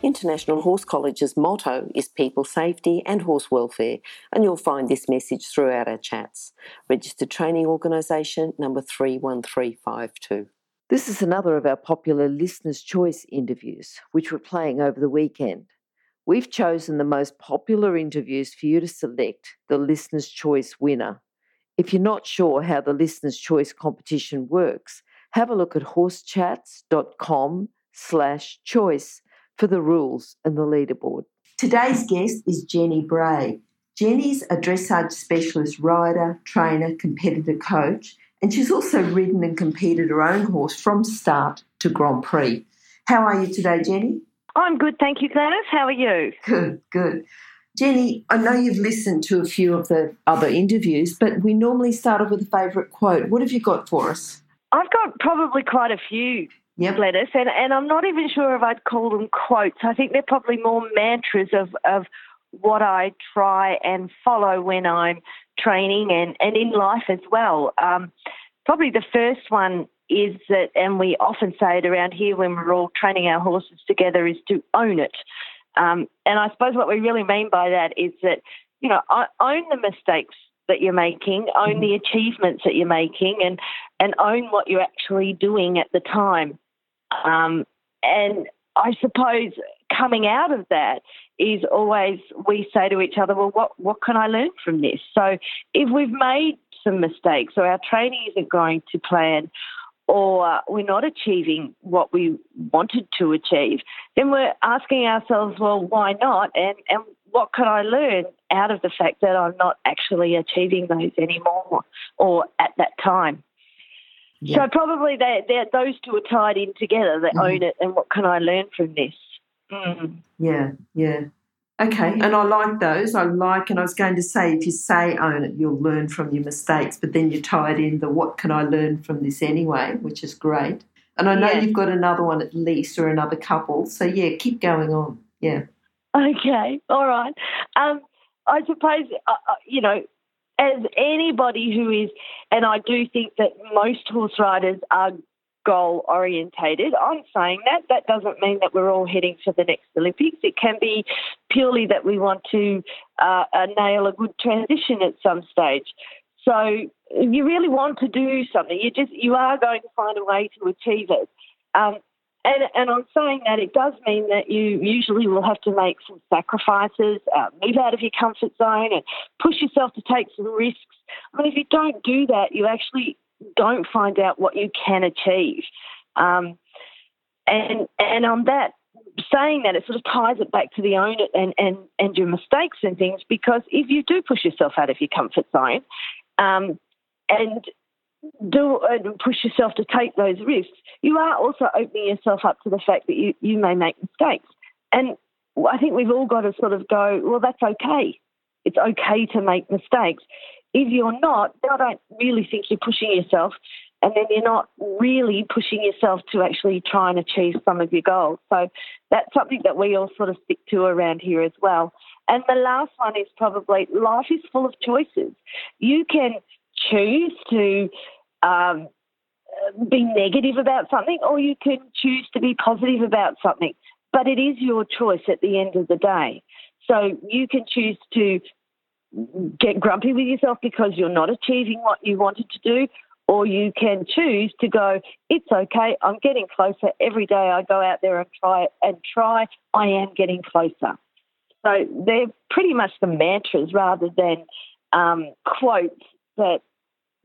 International Horse College's motto is people safety and horse welfare, and you'll find this message throughout our chats. Registered Training Organisation number 31352. This is another of our popular Listener's Choice interviews, which we're playing over the weekend. We've chosen the most popular interviews for you to select the Listener's Choice winner. If you're not sure how the Listener's Choice competition works, have a look at horsechats.com slash choice for the rules and the leaderboard. Today's guest is Jenny Bray. Jenny's a dressage specialist rider, trainer, competitor coach, and she's also ridden and competed her own horse from start to Grand Prix. How are you today, Jenny? I'm good, thank you, Glenys. How are you? Good, good. Jenny, I know you've listened to a few of the other interviews, but we normally start off with a favourite quote. What have you got for us? I've got probably quite a few Yep. lettuce, and, and I'm not even sure if I'd call them quotes. I think they're probably more mantras of, of what I try and follow when I'm training and, and in life as well. Um, probably the first one is that, and we often say it around here when we're all training our horses together, is to own it. Um, and I suppose what we really mean by that is that, you know, own the mistakes that you're making, own the achievements that you're making, and, and own what you're actually doing at the time. Um, and I suppose coming out of that is always we say to each other, well, what, what can I learn from this? So if we've made some mistakes or our training isn't going to plan or we're not achieving what we wanted to achieve, then we're asking ourselves, well, why not? And, and what can I learn out of the fact that I'm not actually achieving those anymore or at that time? Yeah. So probably they, those two are tied in together. They mm. own it, and what can I learn from this? Mm. Yeah, yeah. Okay, and I like those. I like, and I was going to say, if you say own it, you'll learn from your mistakes, but then you tied in the what can I learn from this anyway, which is great. And I know you've got another one at least, or another couple. So yeah, keep going on. Yeah. Okay, all right. Um, I suppose uh, uh you know as anybody who is, and I do think that most horse riders are goal orientated. I'm saying that. That doesn't mean that we're all heading for the next Olympics. It can be purely that we want to uh, uh, nail a good transition at some stage. So you really want to do something. You just you are going to find a way to achieve it. Um, and, and I'm saying that it does mean that you usually will have to make some sacrifices, uh, move out of your comfort zone, and push yourself to take some risks. I mean, if you don't do that, you actually don't find out what you can achieve. Um, and and on that, saying that, it sort of ties it back to the own it and, and, and your mistakes and things, because if you do push yourself out of your comfort zone, um, and do and push yourself to take those risks, you are also opening yourself up to the fact that you, you may make mistakes. And I think we've all got to sort of go, well, that's okay. It's okay to make mistakes. If you're not, then I don't really think you're pushing yourself, and then you're not really pushing yourself to actually try and achieve some of your goals. So that's something that we all sort of stick to around here as well. And the last one is probably life is full of choices. You can choose to um, be negative about something or you can choose to be positive about something. But it is your choice at the end of the day. So you can choose to get grumpy with yourself because you're not achieving what you wanted to do, or you can choose to go, it's okay, I'm getting closer. Every day I go out there and try and try, I am getting closer. So they're pretty much the mantras rather than um, quotes that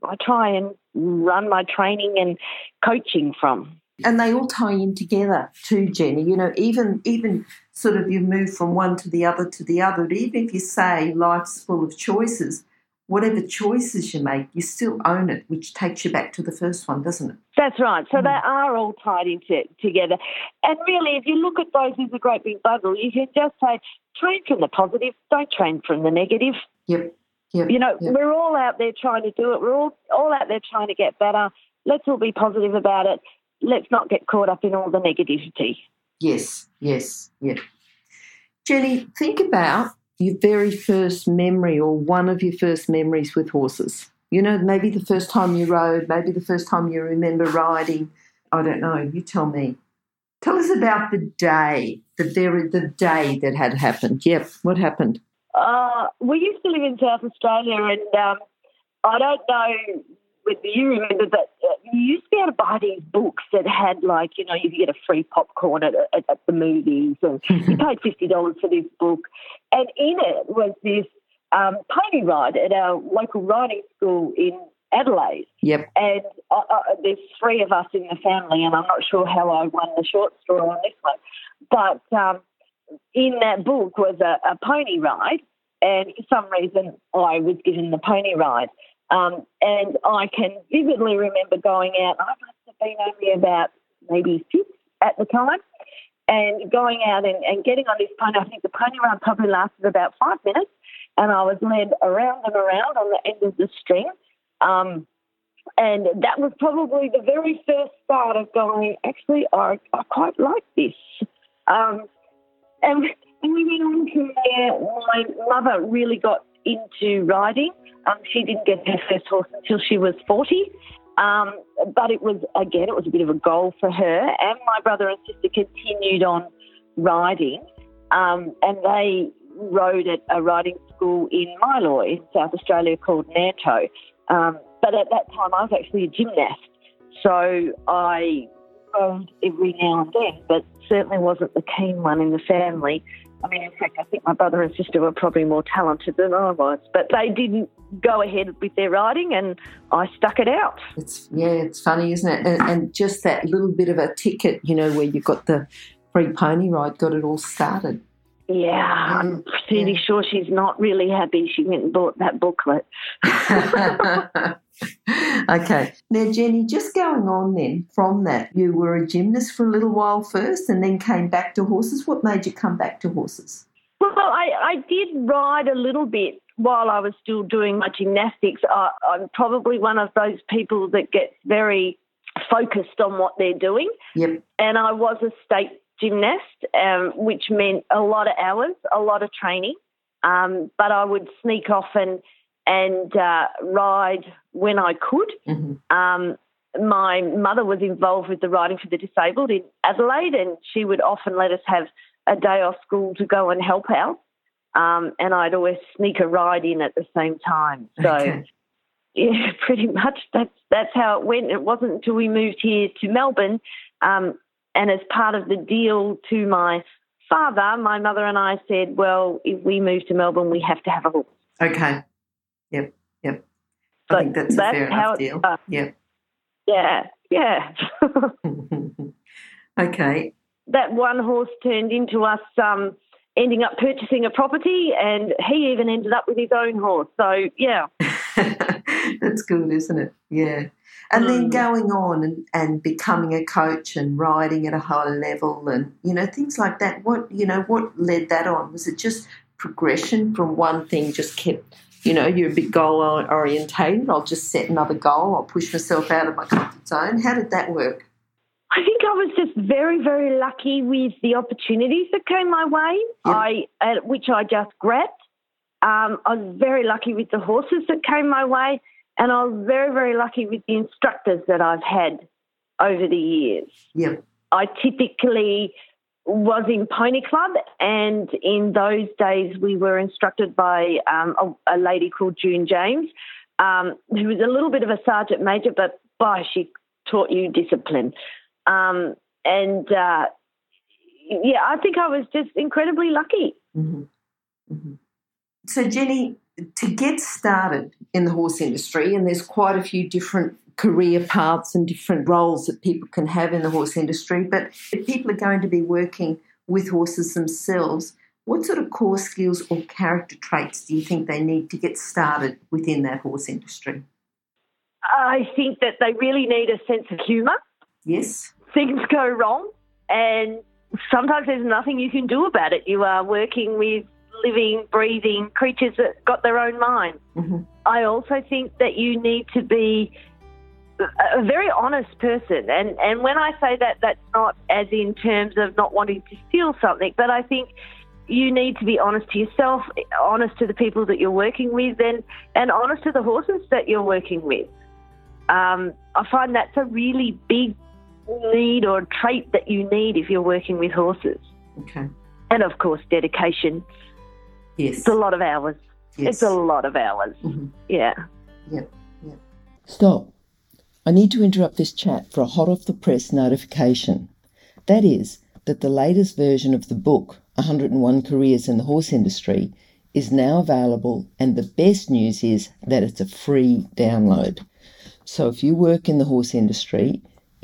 I try and run my training and coaching from. And they all tie in together too, Jenny. You know, even even sort of you move from one to the other to the other. But even if you say life's full of choices, whatever choices you make, you still own it, which takes you back to the first one, doesn't it? That's right. So Mm. they are all tied into together. And really, if you look at those as a great big bundle, you can just say, train from the positive, don't train from the negative. Yep. Yep. You know, yep. we're all out there trying to do it. We're all all out there trying to get better. Let's all be positive about it. Let's not get caught up in all the negativity. Yes, yes, yeah. Jenny, think about your very first memory or one of your first memories with horses. You know, maybe the first time you rode, maybe the first time you remember riding. I don't know. You tell me. Tell us about the day, the very the day that had happened. Yep, what happened? Uh, we used to live in South Australia, and um, I don't know whether you remember, but uh, you used to be able to buy these books that had, like, you know, you could get a free popcorn at, at, at the movies, and you paid fifty dollars for this book, and in it was this um, pony ride at our local riding school in Adelaide. Yep. And uh, uh, there's three of us in the family, and I'm not sure how I won the short straw on this one, but. Um, in that book was a, a pony ride, and for some reason I was given the pony ride. Um, and I can vividly remember going out, I must have been only about maybe six at the time, and going out and, and getting on this pony. I think the pony ride probably lasted about five minutes, and I was led around and around on the end of the string. Um, and that was probably the very first start of going, actually, I, I quite like this. Um, and, went on there. My mother really got into riding. Um, she didn't get her first horse until she was 40. Um, but it was, again, it was a bit of a goal for her. And my brother and sister continued on riding. Um, and they rode at a riding school in Milo in South Australia called Nanto. Um, but at that time, I was actually a gymnast. So I rode every now and then, but certainly wasn't the keen one in the family. I mean, in fact, I think my brother and sister were probably more talented than I was, but they didn't go ahead with their riding, and I stuck it out. It's yeah, it's funny, isn't it? And, and just that little bit of a ticket, you know, where you got the free pony ride, got it all started. Yeah, I'm mm, pretty Yeah. sure she's not really happy she went and bought that booklet. okay. Now, Jenny, just going on then from that, you were a gymnast for a little while first and then came back to horses. What made you come back to horses? Well, I, I did ride a little bit while I was still doing my gymnastics. I, I'm probably one of those people that gets very focused on what they're doing. Yep. And I was a state gymnast, um, which meant a lot of hours, a lot of training. Um, but I would sneak off and and uh, ride when I could. hmm Um, my mother was involved with the riding for the disabled in Adelaide, and she would often let us have a day off school to go and help out. Um, and I'd always sneak a ride in at the same time. So, Okay. yeah, pretty much that's that's how it went. It wasn't until we moved here to Melbourne, um, and as part of the deal to my father, my mother and I said, "Well, if we move to Melbourne, we have to have a horse." Okay. Yep. Yep. I But think that's, that's a fair how enough deal. Yep. Yeah, yeah. okay. that one horse turned into us um, ending up purchasing a property, and he even ended up with his own horse. So yeah, That's good, isn't it? Yeah. And then Mm. going on and, and becoming a coach and riding at a high level and, you know, things like that. What, you know, what led that on? Was it just progression from one thing just kept, you know, you're a bit goal orientated. I'll just set another goal. I'll push myself out of my comfort zone. How did that work? I think I was just very, very lucky with the opportunities that came my way. Yeah. I at which I just grabbed. Um, I was very lucky with the horses that came my way, and I was very, very lucky with the instructors that I've had over the years. Yep. I typically was in Pony Club, and in those days we were instructed by um, a, a lady called June James, um, who was a little bit of a sergeant major, but boy, she taught you discipline. Um, and uh, yeah, I think I was just incredibly lucky. hmm hmm So, Jenny, to get started in the horse industry, and there's quite a few different career paths and different roles that people can have in the horse industry, but if people are going to be working with horses themselves, What sort of core skills or character traits do you think they need to get started within that horse industry? I think that they really need a sense of humour. Yes. Things go wrong, and sometimes there's nothing you can do about it. You are working with living, breathing creatures that got their own minds. Mm-hmm. I also think that you need to be a very honest person. And, and when I say that, that's not as in terms of not wanting to steal something, but I think you need to be honest to yourself, honest to the people that you're working with, and, and honest to the horses that you're working with. Um, I find that's a really big need or trait that you need if you're working with horses. Okay. And of course, dedication. Yes. It's a lot of hours. yes. It's a lot of hours. Mhm. Yeah. Yep. Yep. Stop. I need to interrupt this chat for a hot off the press notification. That is, that the latest version of the book, 101 Careers in the Horse Industry, is now available, and the best news is that it's a free download. So if you work in the horse industry,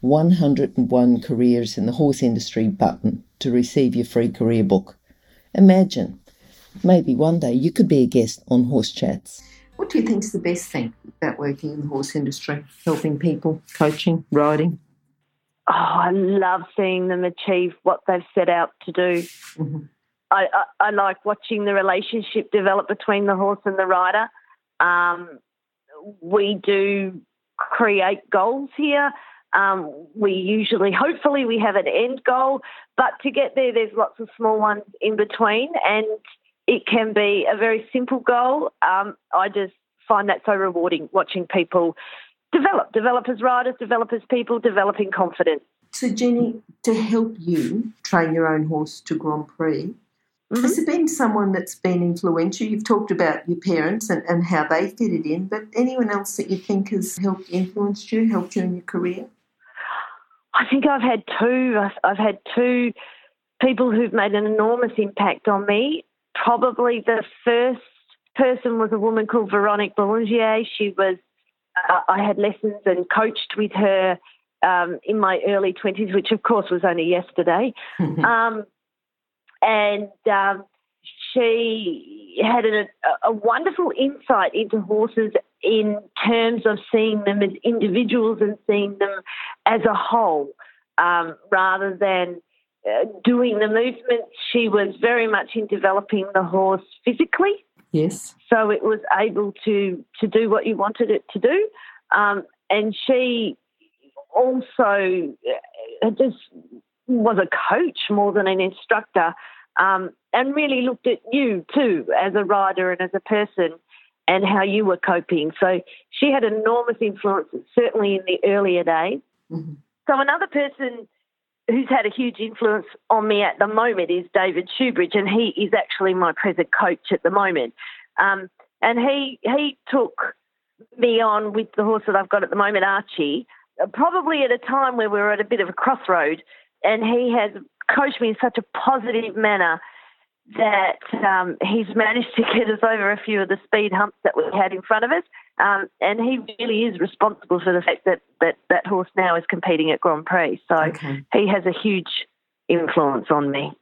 101 Careers in the Horse Industry button to receive your free career book. Imagine, maybe one day you could be a guest on Horse Chats. What do you think's the best thing about working in the horse industry? Helping people, coaching, riding? Oh, I love seeing them achieve what they've set out to do. Mhm. I, I, I like watching the relationship develop between the horse and the rider. Um, we do create goals here. Um, we usually, hopefully, we have an end goal, but to get there, there's lots of small ones in between, and it can be a very simple goal. Um, I just find that so rewarding watching people develop, develop as riders, develop as people, developing confidence. So, Jenny, to help you train your own horse to Grand Prix, Mhm. has there been someone that's been influential? You've talked about your parents and, and how they fitted in, but anyone else that you think has helped influenced you, helped you in your career? I think I've had two. I've, had two people who've made an enormous impact on me. Probably the first person was a woman called Veronique Boulanger. She was, uh, I had lessons and coached with her um, in my early 20s, which of course was only yesterday. Um, and um, she had a, a wonderful insight into horses in terms of seeing them as individuals and seeing them as a whole um, rather than uh, doing the movements. She was very much in developing the horse physically, yes. so it was able to to do what you wanted it to do. Um, and she also uh, just was a coach more than an instructor, um, and really looked at you too as a rider and as a person. And how you were coping. So she had enormous influence, certainly in the earlier days. Mhm. So another person who's had a huge influence on me at the moment is David Shoebridge, and he is actually my present coach at the moment. Um, and he he took me on with the horse that I've got at the moment, Archie, probably at a time where we were at a bit of a crossroad, and he has coached me in such a positive manner that um, he's managed to get us over a few of the speed humps that we had in front of us. Um, and he really is responsible for the fact that, that that horse now is competing at Grand Prix. So Okay, he has a huge influence on me.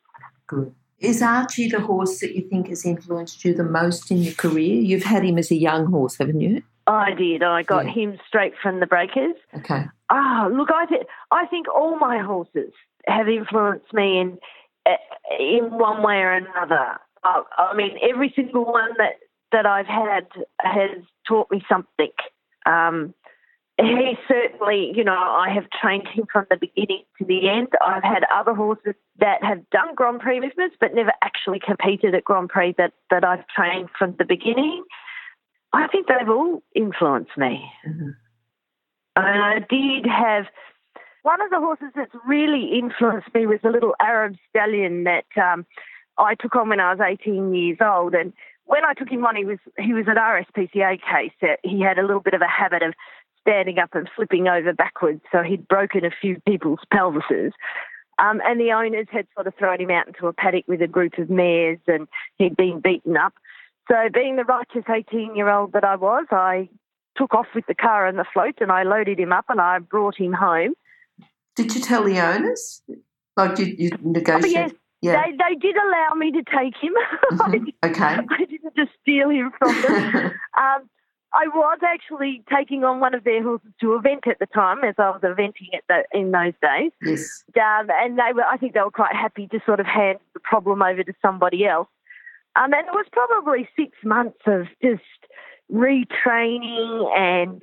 good. Is Archie the horse that you think has influenced you the most in your career? You've had him as a young horse, haven't you? I did. I got Yeah. him straight from the breakers. Okay. Ah, look, I think I think all my horses have influenced me in in one way or another. I, I mean, every single one that that I've had has taught me something. Um, he certainly, you know, I have trained him from the beginning to the end. I've had other horses that have done Grand Prix movements but never actually competed at Grand Prix that, that I've trained from the beginning. I think they've all influenced me. Mhm. And I did have one of the horses that's really influenced me was a little Arab stallion that um, I took on when I was 18 years old. And when I took him on, he was he was an RSPCA case. He had a little bit of a habit of standing up and flipping over backwards, so he'd broken a few people's pelvises. Um, and the owners had sort of thrown him out into a paddock with a group of mares, and he'd been beaten up. So, being the righteous 18 year old that I was, I took off with the car and the float and I loaded him up and I brought him home. Did you tell the owners? Like you, you negotiated? Oh, yes. Yeah. They, they did allow me to take him. Mm-hmm. okay. I just steal him from them. um, I was actually taking on one of their horses to event at the time, as I was eventing at the, in those days. Yes. Um, and they were, I think they were quite happy to sort of hand the problem over to somebody else. Um, and it was probably six months of just retraining and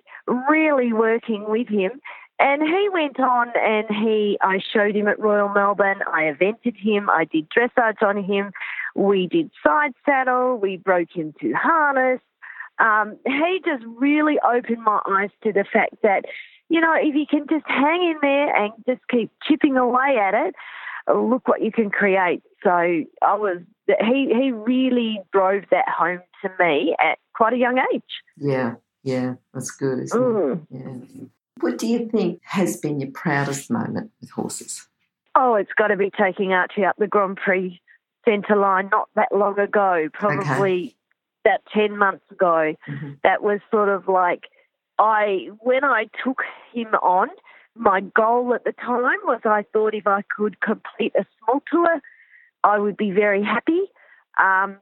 really working with him. And he went on and he, I showed him at Royal Melbourne. I evented him. I did dressage on him. We did side saddle. We broke into harness. Um, he just really opened my eyes to the fact that, you know, if you can just hang in there and just keep chipping away at it, look what you can create. So I was, he, he really drove that home to me at quite a young age. Yeah, yeah, that's good, mm. Yeah. What do you think has been your proudest moment with horses? Oh, it's got to be taking Archie up the Grand Prix centre line not that long ago, probably okay. about 10 months ago. Mm-hmm. That was sort of like, I when I took him on, my goal at the time was I thought if I could complete a small tour, I would be very happy. Um,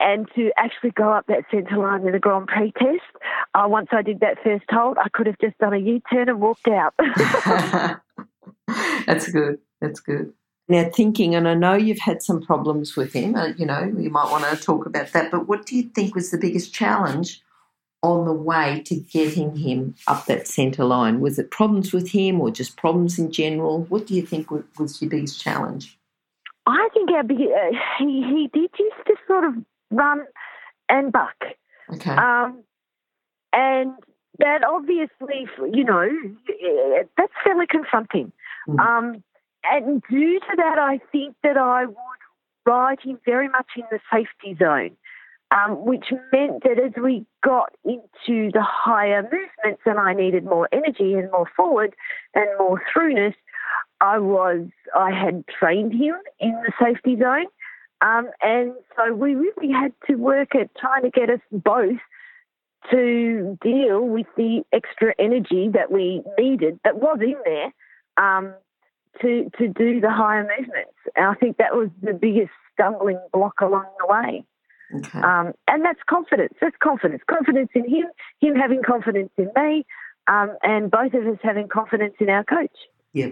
and to actually go up that centre line in a Grand Prix test, uh, once I did that first hold, I could have just done a U turn and walked out. That's good. That's good. Now, thinking, and I know you've had some problems with him, uh, you know, you might want to talk about that, but what do you think was the biggest challenge on the way to getting him up that centre line? Was it problems with him or just problems in general? What do you think was your biggest challenge? I think our big, uh, he, he did used to sort of run and buck. Okay. Um, and that obviously, you know, that's fairly confronting. Mm. Um, and due to that, I think that I would ride him very much in the safety zone, um, which meant that as we got into the higher movements and I needed more energy and more forward and more throughness, I was I had trained him in the safety zone. Um, and so we really had to work at trying to get us both to deal with the extra energy that we needed that was in there um, to to do the higher movements. And I think that was the biggest stumbling block along the way. Okay. Um, and that's confidence. That's confidence. Confidence in him, him having confidence in me, um, and both of us having confidence in our coach. Yeah,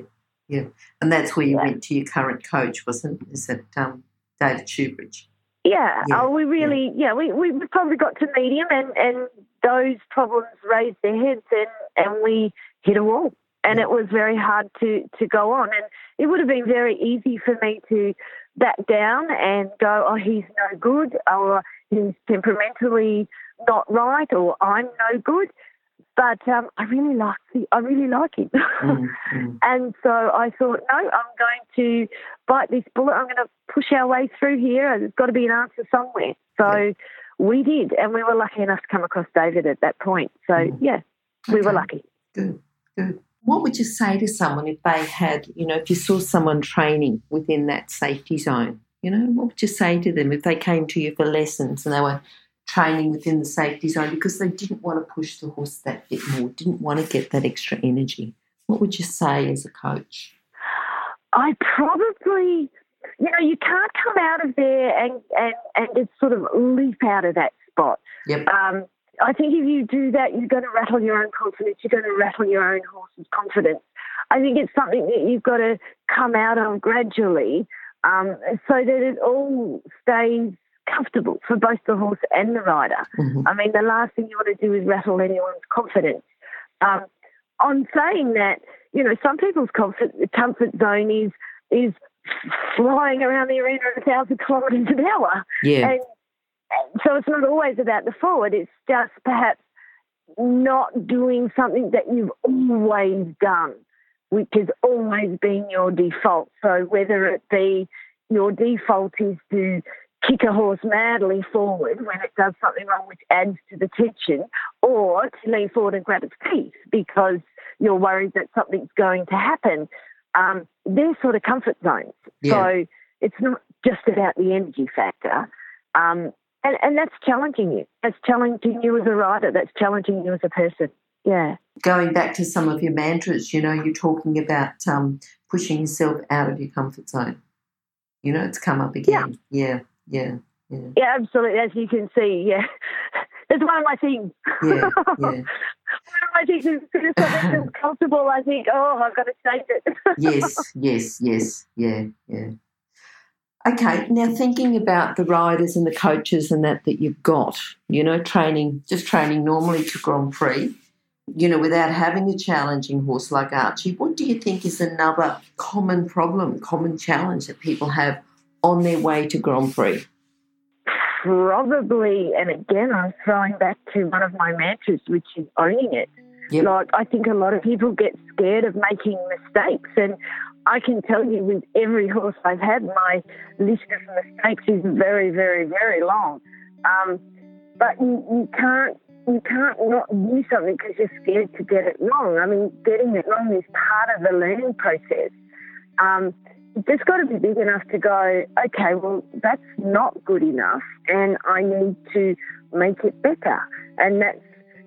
yeah. And that's where you yeah. went to your current coach, wasn't? Is it um, David Shoebridge? Yeah, yeah. Oh, we really, yeah, yeah we, we probably got to meet him and, and those problems raised their heads and, and we hit a wall. And it was very hard to, to go on. And it would have been very easy for me to back down and go, oh, he's no good, or he's temperamentally not right, or I'm no good. But um, I really like the, I really like him, mm, mm. and so I thought, no, I'm going to bite this bullet. I'm going to push our way through here. There's got to be an answer somewhere. So yeah. we did, and we were lucky enough to come across David at that point. So mm. yeah, we okay. were lucky. Good, good. What would you say to someone if they had, you know, if you saw someone training within that safety zone? You know, what would you say to them if they came to you for lessons and they were training within the safety zone because they didn't want to push the horse that bit more, didn't want to get that extra energy. What would you say as a coach? I probably, you know, you can't come out of there and, and, and just sort of leap out of that spot. Yep. Um, I think if you do that, you're going to rattle your own confidence. You're going to rattle your own horse's confidence. I think it's something that you've got to come out of gradually um, so that it all stays comfortable for both the horse and the rider. Mm-hmm. I mean, the last thing you want to do is rattle anyone's confidence. Um, on saying that, you know, some people's comfort comfort zone is is flying around the arena at a thousand kilometres an hour. Yeah. And, and so it's not always about the forward. It's just perhaps not doing something that you've always done, which has always been your default. So whether it be your default is to kick a horse madly forward when it does something wrong, which adds to the tension, or to lean forward and grab its teeth because you're worried that something's going to happen. Um, they're sort of comfort zones. Yeah. So it's not just about the energy factor. Um, and, and that's challenging you. That's challenging you as a writer. That's challenging you as a person. Yeah. Going back to some of your mantras, you know, you're talking about um, pushing yourself out of your comfort zone. You know, it's come up again. Yeah, yeah, yeah. Yeah, absolutely. As you can see, yeah. That's one of my things. Yeah, yeah. one of my things is as soon as something comfortable, I think, oh, I've got to change it. yes, yes, yes, yeah, yeah. Okay, now thinking about the riders and the coaches and that that you've got, you know, training, just training normally to Grand Prix, you know, without having a challenging horse like Archie, what do you think is another common problem, common challenge that people have on their way to Grand Prix? Probably, and again, I'm throwing back to one of my mantras, which is owning it. Yep. Like, I think a lot of people get scared of making mistakes. And I can tell you with every horse I've had, my list of mistakes is very, very, very long. Um, but you, you can't you can't not do something because you're scared to get it wrong. I mean, getting it wrong is part of the learning process. Um, it's got to be big enough to go, okay, well, that's not good enough, and I need to make it better. And that's,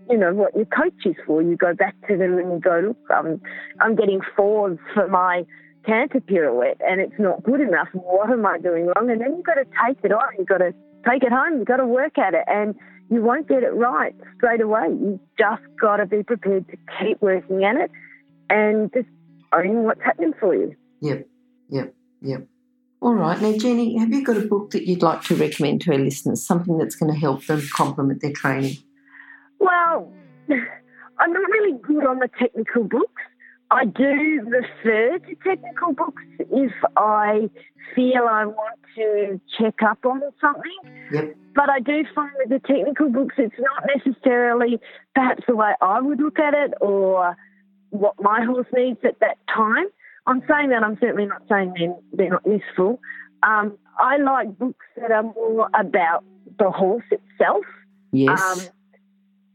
you know, what your coach is for. You go back to them and you go, look, I'm, I'm getting fours for my canter pirouette, and it's not good enough. What am I doing wrong? And then you've got to take it on. You've got to take it home. You've got to work at it. And you won't get it right straight away. You just got to be prepared to keep working at it and just owning what's happening for you. Yep, yep, yep. All right. Now, Jenny, have you got a book that you'd like to recommend to our listeners, something that's going to help them complement their training? Well, I'm not really good on the technical books. I do refer to technical books if I feel I want to check up on something. Yep. But I do find with the technical books, it's not necessarily perhaps the way I would look at it or what my horse needs at that time. I'm saying that, I'm certainly not saying they're, they're not useful. Um, I like books that are more about the horse itself. Yes. Um,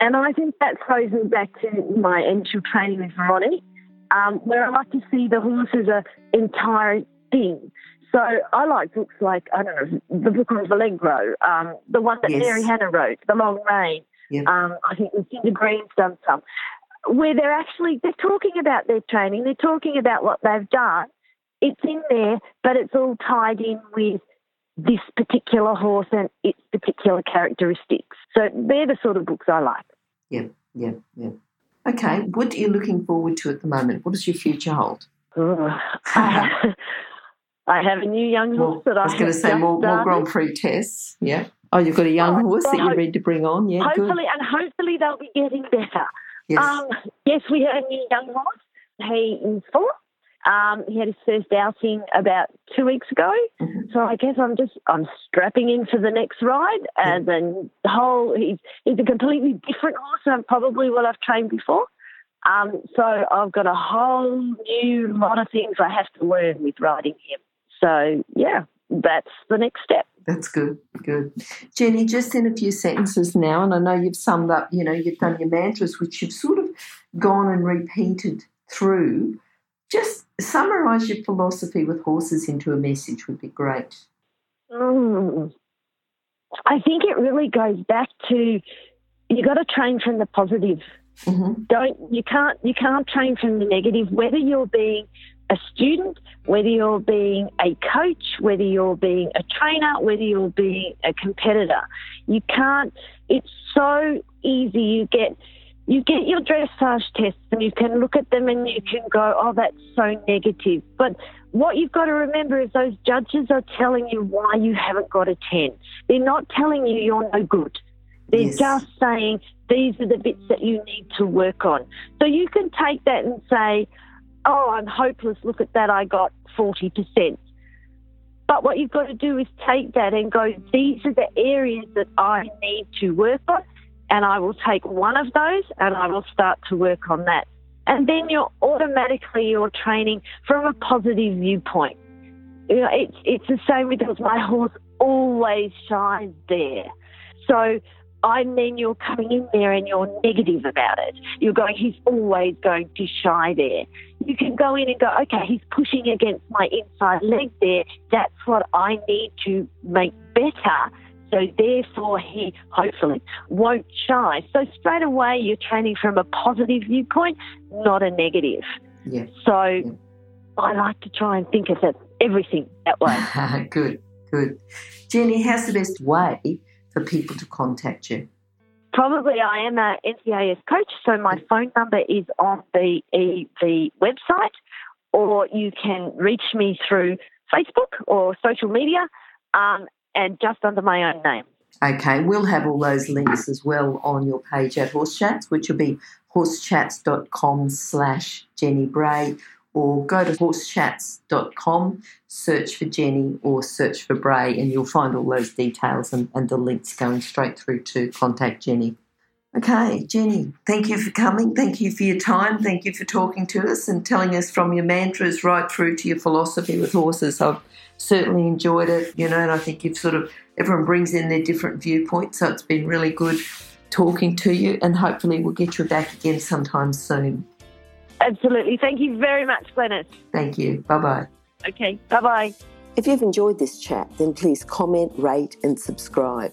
and I think that throws me back to my initial training with Veronique, um, where I like to see the horse as an entire thing. So I like books like, I don't know, the book on Valegro, um, the one that Yes. Mary Hannah wrote, The Long Reign. Yep. Um, I think Lucinda Green's done some, where they're actually, they're talking about their training, they're talking about what they've done. It's in there, but it's all tied in with this particular horse and its particular characteristics. So they're the sort of books I like. Yep, yep, yep. Okay, what are you looking forward to at the moment? What does your future hold? Ugh. I have a new young Well, horse that I, I was going to say more, more. Grand Prix tests. Yeah. Oh, you've got a young Oh, horse that you're ready to bring on. Yeah, good. Hopefully, and hopefully they'll be getting better. Yes. Um, yes, we have a new young horse. He is four. Um, he had his first outing about two weeks ago. Mhm. So I guess I'm just I'm strapping in for the next ride, and then the whole he's he's a completely different horse than probably what I've trained before. Um, so I've got a whole new lot of things I have to learn with riding him. So yeah, that's the next step. That's good, good. Jenny, just in a few sentences now, and I know you've summed up, you know, you've done your mantras, which you've sort of gone and repeated through. Just summarise your philosophy with horses into a message would be great. Mm. I think it really goes back to you got to train from the positive. Mm-hmm. Don't you can't you can't train from the negative. Whether you're being a student, whether you're being a coach, whether you're being a trainer, whether you're being a competitor, you can't. It's so easy. You get you get your dressage tests and you can look at them and you can go, oh, that's so negative. But what you've got to remember is those judges are telling you why you haven't got a 10. They're not telling you you're no good. They're Yes. just saying these are the bits that you need to work on. So you can take that and say, oh, I'm hopeless. Look at that. I got 40%. But what you've got to do is take that and go, these are the areas that I need to work on. And I will take one of those and I will start to work on that. And then you're automatically you're training from a positive viewpoint. You know, it's it's the same with. My horse always shines there. So I mean, you're coming in there and you're negative about it. You're going, he's always going to shy there. You can go in and go, okay, he's pushing against my inside leg there. That's what I need to make better. So therefore, he hopefully won't shy. So straight away, you're training from a positive viewpoint, not a negative. Yeah. So yeah. I like to try and think of it, everything that way. good, good. Jenny, how's the best way for people to contact you? Probably I am an NCAS coach, so my phone number is on the EV website, or you can reach me through Facebook or social media um, and just under my own name. Okay, we'll have all those links as well on your page at Horse Chats, which will be horsechats.com slash Jenny Bray or go to horsechats.com, search for Jenny or search for Bray, and you'll find all those details and, and the links going straight through to contact Jenny. Okay, Jenny, thank you for coming. Thank you for your time. Thank you for talking to us and telling us from your mantras right through to your philosophy with horses. I've certainly enjoyed it, you know, and I think you've sort of, everyone brings in their different viewpoints. So it's been really good talking to you, and hopefully we'll get you back again sometime soon. Absolutely. Thank you very much, Glenys. Thank you. Bye bye. Okay. Bye bye. If you've enjoyed this chat, then please comment, rate, and subscribe.